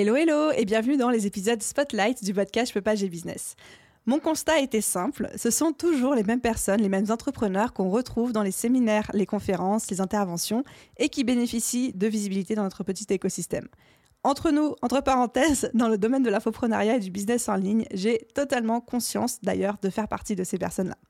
Hello hello et bienvenue dans les épisodes Spotlight du podcast Je peux pas business. Mon constat était simple, ce sont toujours les mêmes personnes, les mêmes entrepreneurs qu'on retrouve dans les séminaires, les conférences, les interventions et qui bénéficient de visibilité dans notre petit écosystème. Entre nous, entre parenthèses, dans le domaine de l'infoprenariat et du business en ligne, j'ai totalement conscience d'ailleurs de faire partie de ces personnes-là.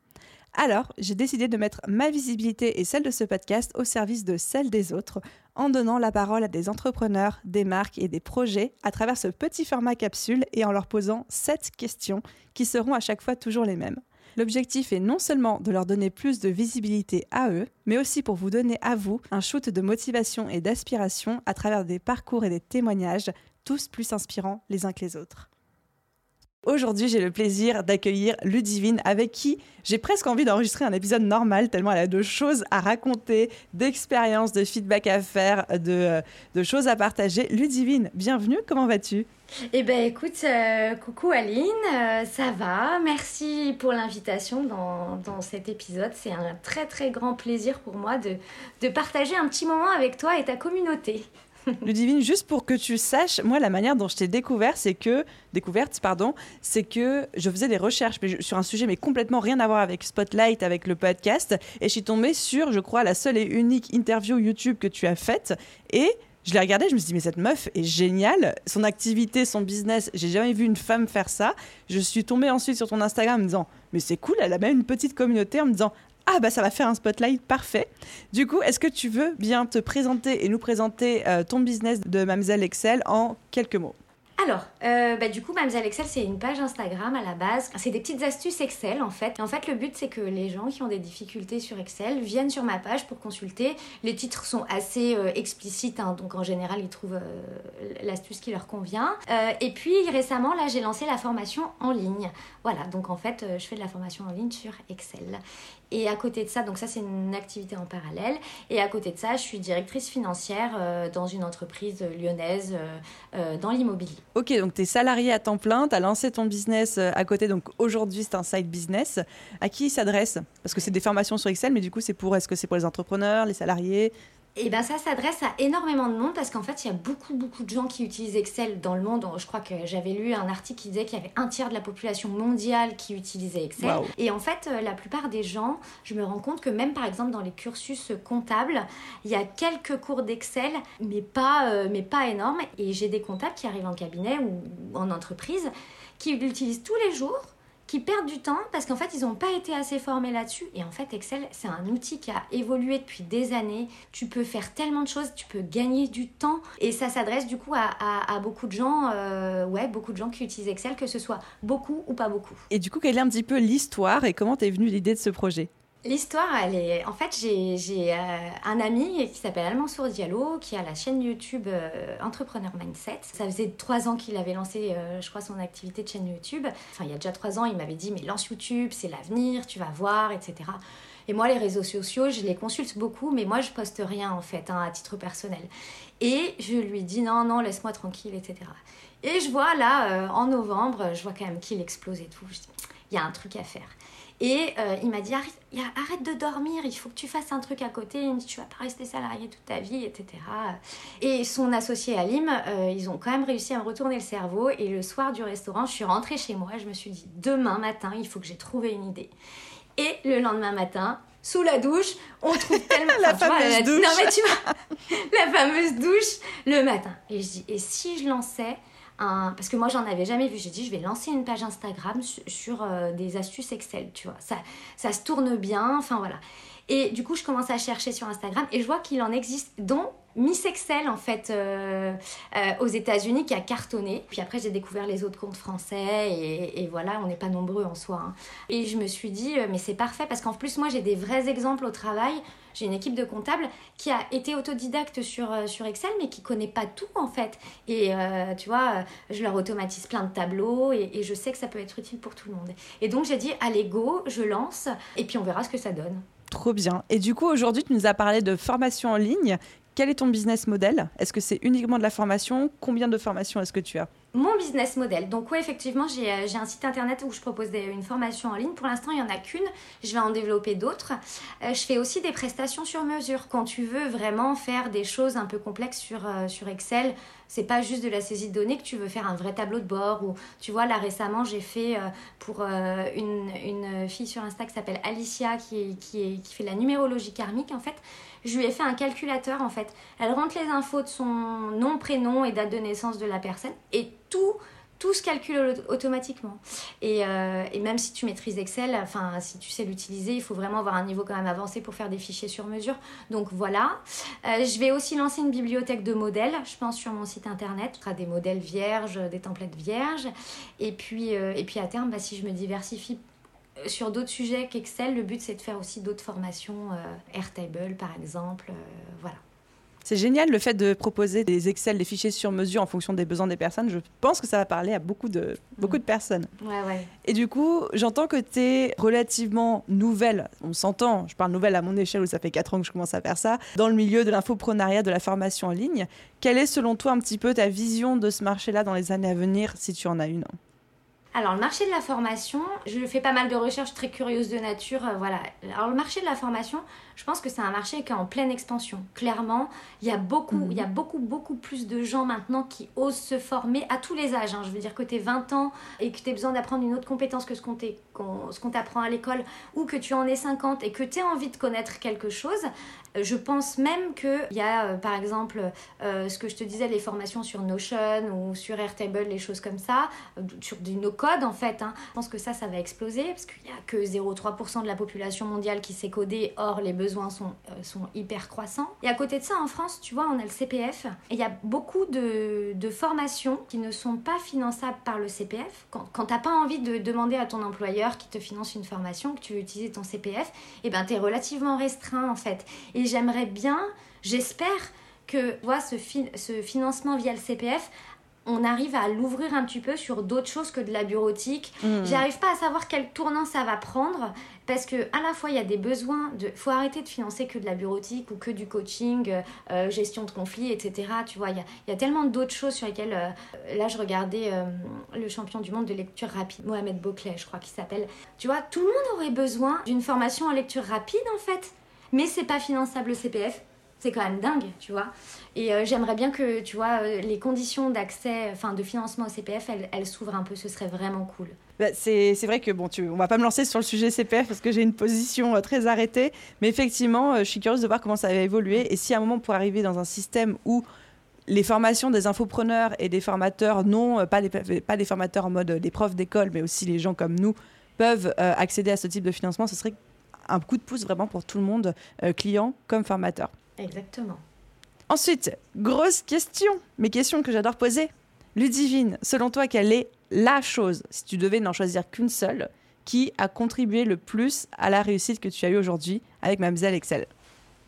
Alors, j'ai décidé de mettre ma visibilité et celle de ce podcast au service de celle des autres, en donnant la parole à des entrepreneurs, des marques et des projets à travers ce petit format capsule et en leur posant sept questions qui seront à chaque fois toujours les mêmes. L'objectif est non seulement de leur donner plus de visibilité à eux, mais aussi pour vous donner à vous un shoot de motivation et d'aspiration à travers des parcours et des témoignages, tous plus inspirants les uns que les autres. Aujourd'hui, j'ai le plaisir d'accueillir Ludivine, avec qui j'ai presque envie d'enregistrer un épisode normal, tellement elle a de choses à raconter, d'expériences, de feedback à faire, de, choses à partager. Ludivine, bienvenue, comment vas-tu? Eh bien, écoute, euh, coucou Aline, euh, ça va? Merci pour l'invitation dans, dans, cet épisode. C'est un très très grand plaisir pour moi de, de partager un petit moment avec toi et ta communauté. Ludivine, juste pour que tu saches, moi, la manière dont je t'ai découvert, c'est que, découverte, pardon, c'est que je faisais des recherches sur un sujet, mais complètement rien à voir avec Spotlight, avec le podcast, et je suis tombée sur, je crois, la seule et unique interview YouTube que tu as faite, et je l'ai regardée, je me suis dit, mais cette meuf est géniale. Son activité, son business, j'ai jamais vu une femme faire ça. Je suis tombée ensuite sur ton Instagram en me disant, mais c'est cool, elle a même une petite communauté en me disant, ah bah ça va faire un spotlight parfait. Du coup, est-ce que tu veux bien te présenter et nous présenter euh, ton business de Mamselle Excel en quelques mots? Alors, euh, bah, du coup, Mamselle Excel, c'est une page Instagram à la base. C'est des petites astuces Excel, en fait. en fait, le but, c'est que les gens qui ont des difficultés sur Excel viennent sur ma page pour consulter. Les titres sont assez euh, explicites, hein, donc en général, ils trouvent l'astuce qui leur convient. et puis, récemment, là, j'ai lancé la formation en ligne. Voilà, donc en fait, je fais de la formation en ligne sur Excel. Et à côté de ça, donc ça c'est une activité en parallèle. Et à côté de ça, je suis directrice financière euh, dans une entreprise lyonnaise euh, euh, dans l'immobilier. Ok, donc tu es salarié à temps plein, tu as lancé ton business à côté, donc aujourd'hui c'est un side business. À qui il s'adresse? Parce que c'est des formations sur Excel, mais du coup c'est pour, est-ce que c'est pour les entrepreneurs, les salariés? Et bien ça s'adresse à énormément de monde parce qu'en fait il y a beaucoup beaucoup de gens qui utilisent Excel dans le monde. Je crois que j'avais lu un article qui disait qu'il y avait un tiers de la population mondiale qui utilisait Excel. Et en fait euh, la plupart des gens, je me rends compte que même par exemple dans les cursus comptables, il y a quelques cours d'Excel mais pas, euh, mais pas énormes. Et j'ai des comptables qui arrivent en cabinet ou en entreprise qui l'utilisent tous les jours qui perdent du temps parce qu'en fait, ils n'ont pas été assez formés là-dessus. Et en fait, Excel, c'est un outil qui a évolué depuis des années. Tu peux faire tellement de choses, tu peux gagner du temps. Et ça s'adresse du coup à, beaucoup de gens, euh, ouais, beaucoup de gens qui utilisent Excel, que ce soit beaucoup ou pas beaucoup. Et du coup, quelle est un petit peu l'histoire et comment t'es venue l'idée de ce projet? L'histoire, elle est. En fait, j'ai euh, un ami qui s'appelle Almansour Diallo, qui a la chaîne YouTube euh, Entrepreneur Mindset. Ça faisait trois ans qu'il avait lancé, euh, je crois, son activité de chaîne YouTube. Enfin, il y a déjà trois ans, il m'avait dit Mais lance YouTube, c'est l'avenir, tu vas voir, etc. Et moi, les réseaux sociaux, je les consulte beaucoup, mais moi, je poste rien, en fait, hein, à titre personnel. Et je lui dis Non, non, laisse-moi tranquille, etc. Et je vois là, en novembre, je vois quand même qu'il explose et tout. Je dis Il y a un truc à faire. Et euh, il m'a dit arrête, de dormir, il faut que tu fasses un truc à côté, il me dit, tu vas pas rester salarié toute ta vie, etc. Et son associé Alim, euh, ils ont quand même réussi à me retourner le cerveau. Et le soir du restaurant, je suis rentrée chez moi, je me suis dit demain matin, il faut que j'ai trouvé une idée. Et le lendemain matin, sous la douche, on trouve tellement la fameuse douche. Non mais tu vois, la fameuse douche le matin. Et je dis et si je lançais parce que moi j'en avais jamais vu. J'ai dit je vais lancer une page Instagram sur, euh, des astuces Excel, tu vois. Ça, ça se tourne bien, enfin voilà. Et du coup je commence à chercher sur Instagram et je vois qu'il en existe, dont Miss Excel en fait euh, euh, aux États-Unis qui a cartonné. Puis après j'ai découvert les autres comptes français et, voilà, on n'est pas nombreux en soi. Hein. Et je me suis dit mais c'est parfait parce qu'en plus moi j'ai des vrais exemples au travail. J'ai une équipe de comptables qui a été autodidacte sur, sur Excel mais qui connaît pas tout en fait. Et tu vois, je leur automatise plein de tableaux et je sais que ça peut être utile pour tout le monde. Et donc j'ai dit allez go, je lance et puis on verra ce que ça donne. Trop bien. Et du coup, aujourd'hui, tu nous as parlé de formation en ligne. Quel est ton business model? Est-ce que c'est uniquement de la formation? Combien de formations est-ce que tu as? Mon business model. Donc oui, effectivement, j'ai euh, un site internet où je propose une formation en ligne. Pour l'instant, il n'y en a qu'une. Je vais en développer d'autres. Euh, je fais aussi des prestations sur mesure. Quand tu veux vraiment faire des choses un peu complexes sur, euh, sur Excel, c'est pas juste de la saisie de données que tu veux faire un vrai tableau de bord. Ou tu vois, là récemment, j'ai fait pour une, une, fille sur Insta qui s'appelle Alicia qui, qui fait la numérologie karmique en fait je lui ai fait un calculateur en fait. Elle rentre les infos de son nom, prénom et date de naissance de la personne et tout tout se calcule automatiquement. Euh, et, même si tu maîtrises Excel, enfin si tu sais l'utiliser, il faut vraiment avoir un niveau quand même avancé pour faire des fichiers sur mesure. Donc voilà. Euh, je vais aussi lancer une bibliothèque de modèles, je pense, sur mon site internet. Ce sera des modèles vierges, des templates vierges. Et puis, euh, à terme, bah, si je me diversifie sur d'autres sujets qu'Excel, le but c'est de faire aussi d'autres formations, euh, Airtable par exemple, euh, voilà. C'est génial le fait de proposer des Excel, des fichiers sur mesure en fonction des besoins des personnes. Je pense que ça va parler à beaucoup de, beaucoup de personnes. Ouais, ouais. Et du coup, j'entends que tu es relativement nouvelle. On s'entend, je parle nouvelle à mon échelle où ça fait 4 ans que je commence à faire ça, dans le milieu de l'infoprenariat, de la formation en ligne. Quelle est selon toi un petit peu ta vision de ce marché-là dans les années à venir, si tu en as une alors le marché de la formation, je fais pas mal de recherches très curieuses de nature, euh, voilà. Alors le marché de la formation, je pense que c'est un marché qui est en pleine expansion. Clairement, il y a beaucoup, mhm. il y a beaucoup, beaucoup plus de gens maintenant qui osent se former à tous les âges. Hein. Je veux dire que tu es 20 ans et que tu as besoin d'apprendre une autre compétence que ce qu'on t'apprend à l'école, ou que tu en es 50 et que tu as envie de connaître quelque chose. Euh, je pense même qu'il y a, euh, par exemple, ce que je te disais, les formations sur Notion ou sur Airtable, les choses comme ça, sur du no-code en fait. Hein. Je pense que ça, ça va exploser parce qu'il n'y a que 0,3% de la population mondiale qui sait coder. Or, les besoins sont, euh, sont hyper croissants. Et à côté de ça, en France, tu vois, on a le CPF. Et il y a beaucoup de, de, formations qui ne sont pas finançables par le CPF. Quand, quand tu n'as pas envie de demander à ton employeur qui te finance une formation, que tu veux utiliser ton CPF, et eh ben, tu es relativement restreint en fait. Et j'aimerais bien, j'espère que vois, ce, ce financement via le CPF on arrive à l'ouvrir un petit peu sur d'autres choses que de la bureautique. Mmh. J'arrive pas à savoir quel tournant ça va prendre parce que à la fois il y a des besoins de faut arrêter de financer que de la bureautique ou que du coaching euh, euh, gestion de conflits etc tu vois il y a, tellement d'autres choses sur lesquelles euh, là je regardais le champion du monde de lecture rapide Mohamed Bouclet je crois qu'il s'appelle. Tu vois tout le monde aurait besoin d'une formation en lecture rapide en fait. Mais c'est pas finançable le CPF c'est quand même dingue, tu vois. Et euh, j'aimerais bien que, tu vois, euh, les conditions d'accès, enfin de financement au CPF, elles, s'ouvrent un peu, ce serait vraiment cool. Bah, c'est vrai que, bon, tu, on va pas me lancer sur le sujet CPF parce que j'ai une position euh, très arrêtée, mais effectivement, je suis curieuse de voir comment ça va évoluer et si à un moment pour arriver dans un système où les formations des infopreneurs et des formateurs, non pas des, pas des formateurs en mode des profs d'école, mais aussi les gens comme nous, peuvent accéder à ce type de financement, ce serait un coup de pouce vraiment pour tout le monde, client comme formateur. Exactement. Ensuite, grosse question, mais question que j'adore poser. Ludivine, selon toi, quelle est la chose, si tu devais n'en choisir qu'une seule, qui a contribué le plus à la réussite que tu as eue aujourd'hui avec Mademoiselle Excel?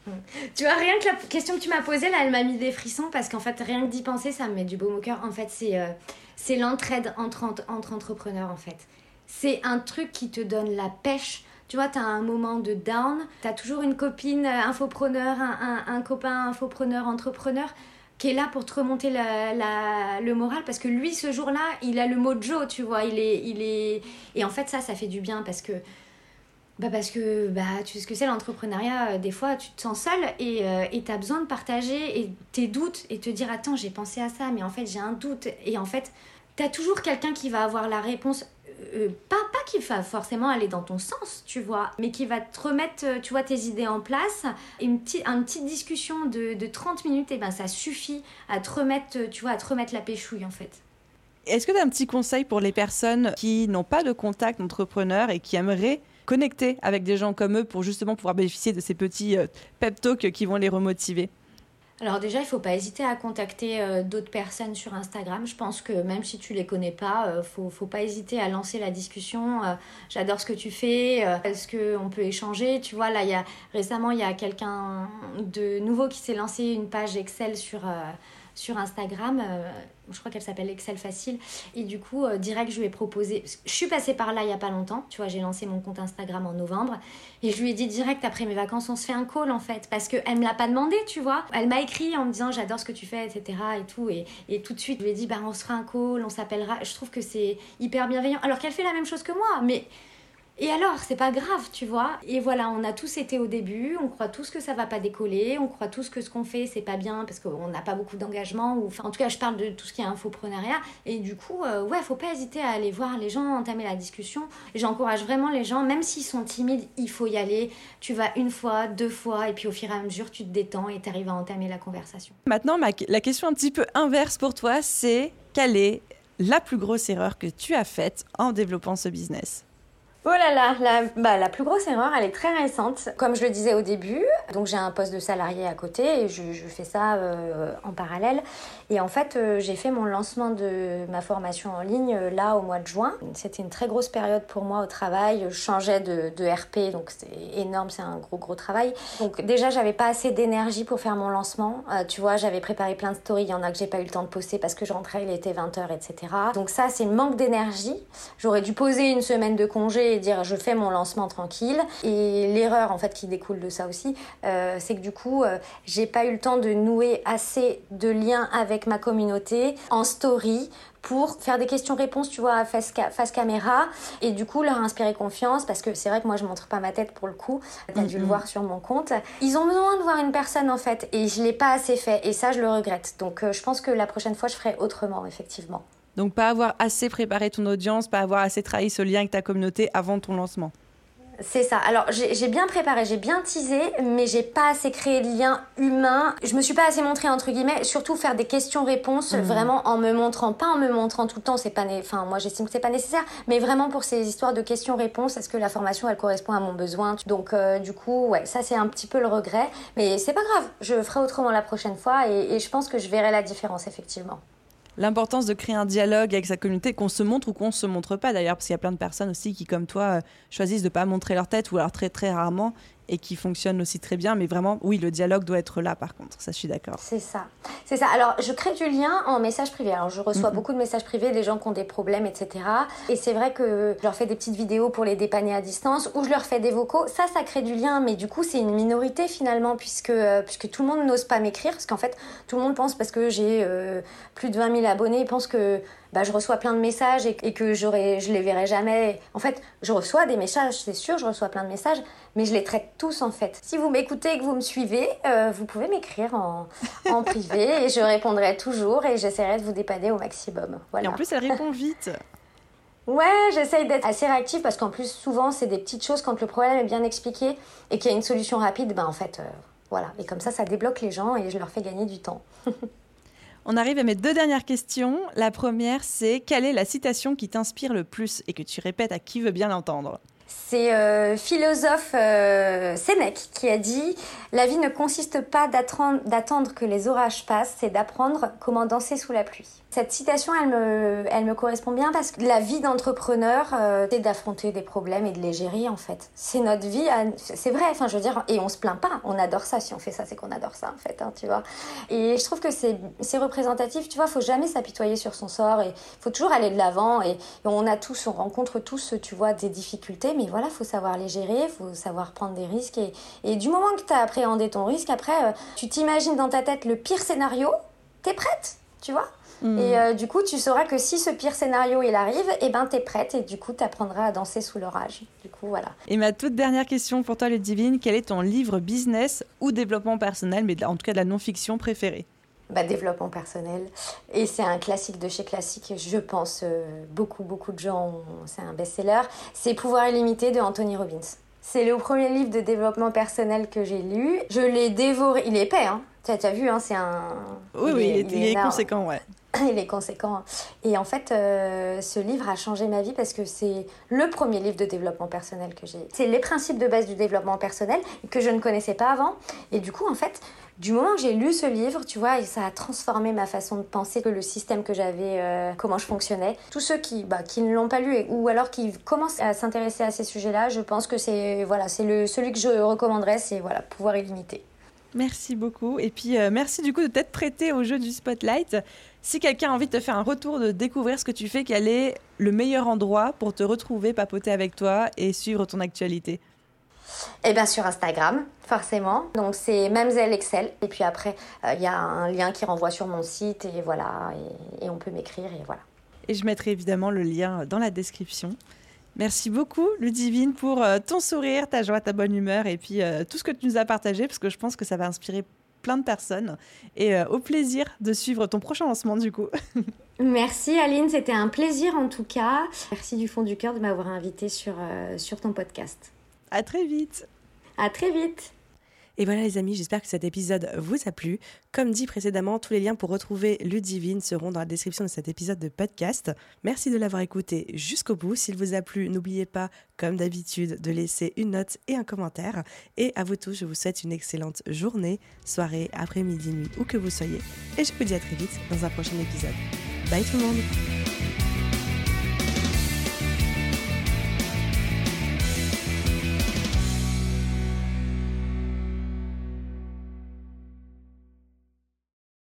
Tu vois, rien que la question que tu m'as posée, là, elle m'a mis des frissons parce qu'en fait, rien que d'y penser, ça me met du baume au cœur. En fait, c'est euh, c'est l'entraide entre, entre entrepreneurs, en fait. C'est un truc qui te donne la pêche tu vois, tu un moment de down, tu as toujours une copine euh, infopreneur, un, un, copain infopreneur, entrepreneur qui est là pour te remonter le moral parce que lui ce jour-là il a le mojo tu vois il est et en fait ça ça fait du bien parce que bah parce que bah tu sais ce que c'est l'entrepreneuriat euh, des fois tu te sens seul et euh, tu besoin de partager tes doutes et te dire attends j'ai pensé à ça mais en fait j'ai un doute et en fait tu toujours quelqu'un qui va avoir la réponse euh, pas, pas qu'il va forcément aller dans ton sens, tu vois, mais qui va te remettre, euh, tu vois, tes idées en place. Une, petite, discussion de, de 30 minutes, et ben ça suffit à te remettre, euh, tu vois, à te remettre la péchouille en fait. Est-ce que tu as un petit conseil pour les personnes qui n'ont pas de contact entrepreneur et qui aimeraient connecter avec des gens comme eux pour justement pouvoir bénéficier de ces petits pep talks qui vont les remotiver? Alors déjà, il faut pas hésiter à contacter euh, d'autres personnes sur Instagram. Je pense que même si tu les connais pas, euh, faut, faut pas hésiter à lancer la discussion. Euh, j'adore ce que tu fais. Est-ce qu'on peut échanger? Tu vois, là, il y a, récemment, il y a quelqu'un de nouveau qui s'est lancé une page Excel sur sur Instagram. Euh, je crois qu'elle s'appelle Excel Facile. Et du coup, euh, direct, je lui ai proposé. Je suis passée par là il n'y a pas longtemps. Tu vois, j'ai lancé mon compte Instagram en novembre. Et je lui ai dit direct après mes vacances, on se fait un call en fait. Parce qu'elle me l'a pas demandé, tu vois. Elle m'a écrit en me disant j'adore ce que tu fais, etc. Et tout. Et, et tout de suite, je lui ai dit bah, on se fera un call, on s'appellera. Je trouve que c'est hyper bienveillant. Alors qu'elle fait la même chose que moi. Mais et alors, c'est pas grave, tu vois. Et voilà, on a tous été au début, on croit tous que ça va pas décoller, on croit tous que ce qu'on fait c'est pas bien parce qu'on n'a pas beaucoup d'engagement. Ou en tout cas, je parle de tout ce qui est infoprenariat. Et du coup, euh, ouais, faut pas hésiter à aller voir les gens, entamer la discussion. J'encourage vraiment les gens, même s'ils sont timides, il faut y aller. Tu vas une fois, deux fois, et puis au fur et à mesure, tu te détends et tu arrives à entamer la conversation. Maintenant, la question un petit peu inverse pour toi, c'est quelle est la plus grosse erreur que tu as faite en développant ce business? Oh là là, la, bah, la plus grosse erreur, elle est très récente. Comme je le disais au début, donc j'ai un poste de salarié à côté et je, fais ça euh, en parallèle. Et en fait, euh, j'ai fait mon lancement de ma formation en ligne euh, là au mois de juin. C'était une très grosse période pour moi au travail. Je changeais de, de RP, donc c'est énorme, c'est un gros gros travail. Donc déjà, j'avais pas assez d'énergie pour faire mon lancement. tu vois, j'avais préparé plein de stories, il y en a que j'ai pas eu le temps de poster parce que je rentrais, il était 20h, etc. Donc ça, c'est manque d'énergie. J'aurais dû poser une semaine de congé et dire je fais mon lancement tranquille. Et l'erreur en fait qui découle de ça aussi, euh, c'est que du coup, euh, j'ai pas eu le temps de nouer assez de liens avec ma communauté en story pour faire des questions-réponses, tu vois, face, face caméra, et du coup leur inspirer confiance, parce que c'est vrai que moi je montre pas ma tête pour le coup, t'as dû le voir sur mon compte. Ils ont besoin de voir une personne en fait, et je l'ai pas assez fait, et ça je le regrette. Donc euh, je pense que la prochaine fois je ferai autrement, effectivement. Donc pas avoir assez préparé ton audience, pas avoir assez trahi ce lien avec ta communauté avant ton lancement. C'est ça. Alors j'ai bien préparé, j'ai bien teasé, mais j'ai pas assez créé de lien humain. Je me suis pas assez montré entre guillemets. Surtout faire des questions-réponses, mmh. vraiment en me montrant, pas en me montrant tout le temps. C'est pas, enfin moi j'estime que c'est pas nécessaire, mais vraiment pour ces histoires de questions-réponses, est-ce que la formation elle correspond à mon besoin? Donc euh, du coup, ouais, ça c'est un petit peu le regret, mais c'est pas grave. Je ferai autrement la prochaine fois et je pense que je verrai la différence effectivement l'importance de créer un dialogue avec sa communauté, qu'on se montre ou qu'on se montre pas d'ailleurs, parce qu'il y a plein de personnes aussi qui, comme toi, euh, choisissent de pas montrer leur tête ou alors très très rarement et qui fonctionne aussi très bien. Mais vraiment, oui, le dialogue doit être là par contre. Ça, je suis d'accord. C'est ça. C'est ça. Alors, je crée du lien en message privé. Alors, je reçois beaucoup de messages privés des gens qui ont des problèmes, etc. Et c'est vrai que je leur fais des petites vidéos pour les dépanner à distance ou je leur fais des vocaux. Ça, ça crée du lien. Mais du coup, c'est une minorité finalement puisque, euh, puisque tout le monde n'ose pas m'écrire. Parce qu'en fait, tout le monde pense parce que j'ai euh, plus de 20 000 abonnés, pense que bah, je reçois plein de messages et, que j'aurais, je les verrai jamais. En fait, je reçois des messages, c'est sûr, je reçois plein de messages, mais je les traite tous en fait. Si vous m'écoutez et que vous me suivez, euh, vous pouvez m'écrire en, en privé et je répondrai toujours et j'essaierai de vous dépanner au maximum. Voilà. Et en plus, elle répond vite. Ouais, j'essaye d'être assez réactive parce qu'en plus, souvent, c'est des petites choses quand le problème est bien expliqué et qu'il y a une solution rapide, ben en fait, euh, voilà. Et comme ça, ça débloque les gens et je leur fais gagner du temps. On arrive à mes deux dernières questions. La première, c'est quelle est la citation qui t'inspire le plus et que tu répètes à qui veut bien l'entendre? C'est euh, philosophe euh, Sénèque qui a dit La vie ne consiste pas d'attendre que les orages passent, c'est d'apprendre comment danser sous la pluie. Cette citation, elle me, elle me correspond bien parce que la vie d'entrepreneur, euh, c'est d'affronter des problèmes et de les gérer en fait. C'est notre vie, c'est vrai, enfin je veux dire, et on se plaint pas, on adore ça. Si on fait ça, c'est qu'on adore ça en fait, hein, tu vois. Et je trouve que c'est représentatif, tu vois, faut jamais s'apitoyer sur son sort et faut toujours aller de l'avant et, on a tous, on rencontre tous, tu vois, des difficultés, mais voilà, faut savoir les gérer, faut savoir prendre des risques et, et du moment que tu as appréhendé ton risque, après, euh, tu t'imagines dans ta tête le pire scénario, t'es prête, tu vois? Mm. Et euh, du coup, tu sauras que si ce pire scénario il arrive, et eh ben t'es prête et du coup tu apprendras à danser sous l'orage. Du coup, voilà. Et ma toute dernière question pour toi, Ludivine, quel est ton livre business ou développement personnel, mais en tout cas de la non-fiction préférée? Bah, développement personnel. Et c'est un classique de chez classique, je pense, euh, beaucoup, beaucoup de gens, c'est un best-seller. C'est Pouvoir illimité de Anthony Robbins. C'est le premier livre de développement personnel que j'ai lu. Je l'ai dévoré, il est épais, hein. Tu as, vu, hein, c'est un... Oui, oui, il est, conséquent, ouais. il est conséquent. Et en fait, euh, ce livre a changé ma vie parce que c'est le premier livre de développement personnel que j'ai. C'est les principes de base du développement personnel que je ne connaissais pas avant. Et du coup, en fait, du moment que j'ai lu ce livre, tu vois, ça a transformé ma façon de penser, le système que j'avais, euh, comment je fonctionnais. Tous ceux qui, bah, qui ne l'ont pas lu ou alors qui commencent à s'intéresser à ces sujets-là, je pense que c'est voilà, c'est le celui que je recommanderais, c'est voilà, pouvoir illimité. Merci beaucoup. Et puis, euh, merci du coup de t'être prêté au jeu du Spotlight. Si quelqu'un a envie de te faire un retour, de découvrir ce que tu fais, quel est le meilleur endroit pour te retrouver, papoter avec toi et suivre ton actualité? Eh bien sur Instagram, forcément. Donc c'est Mamselle Excel. Et puis après, euh, il y a un lien qui renvoie sur mon site et voilà, et, on peut m'écrire et voilà. Et je mettrai évidemment le lien dans la description. Merci beaucoup, Ludivine, pour euh, ton sourire, ta joie, ta bonne humeur et puis euh, tout ce que tu nous as partagé, parce que je pense que ça va inspirer plein de personnes. Et au plaisir de suivre ton prochain lancement, du coup. Merci Aline, c'était un plaisir en tout cas. Merci du fond du cœur de m'avoir invité sur, sur ton podcast. À très vite. À très vite. Et voilà les amis, j'espère que cet épisode vous a plu. Comme dit précédemment, tous les liens pour retrouver Ludivine seront dans la description de cet épisode de podcast. Merci de l'avoir écouté jusqu'au bout. S'il vous a plu, n'oubliez pas, comme d'habitude, de laisser une note et un commentaire. Et à vous tous, je vous souhaite une excellente journée, soirée, après-midi, nuit, où que vous soyez. Et je vous dis à très vite dans un prochain épisode. Bye tout le monde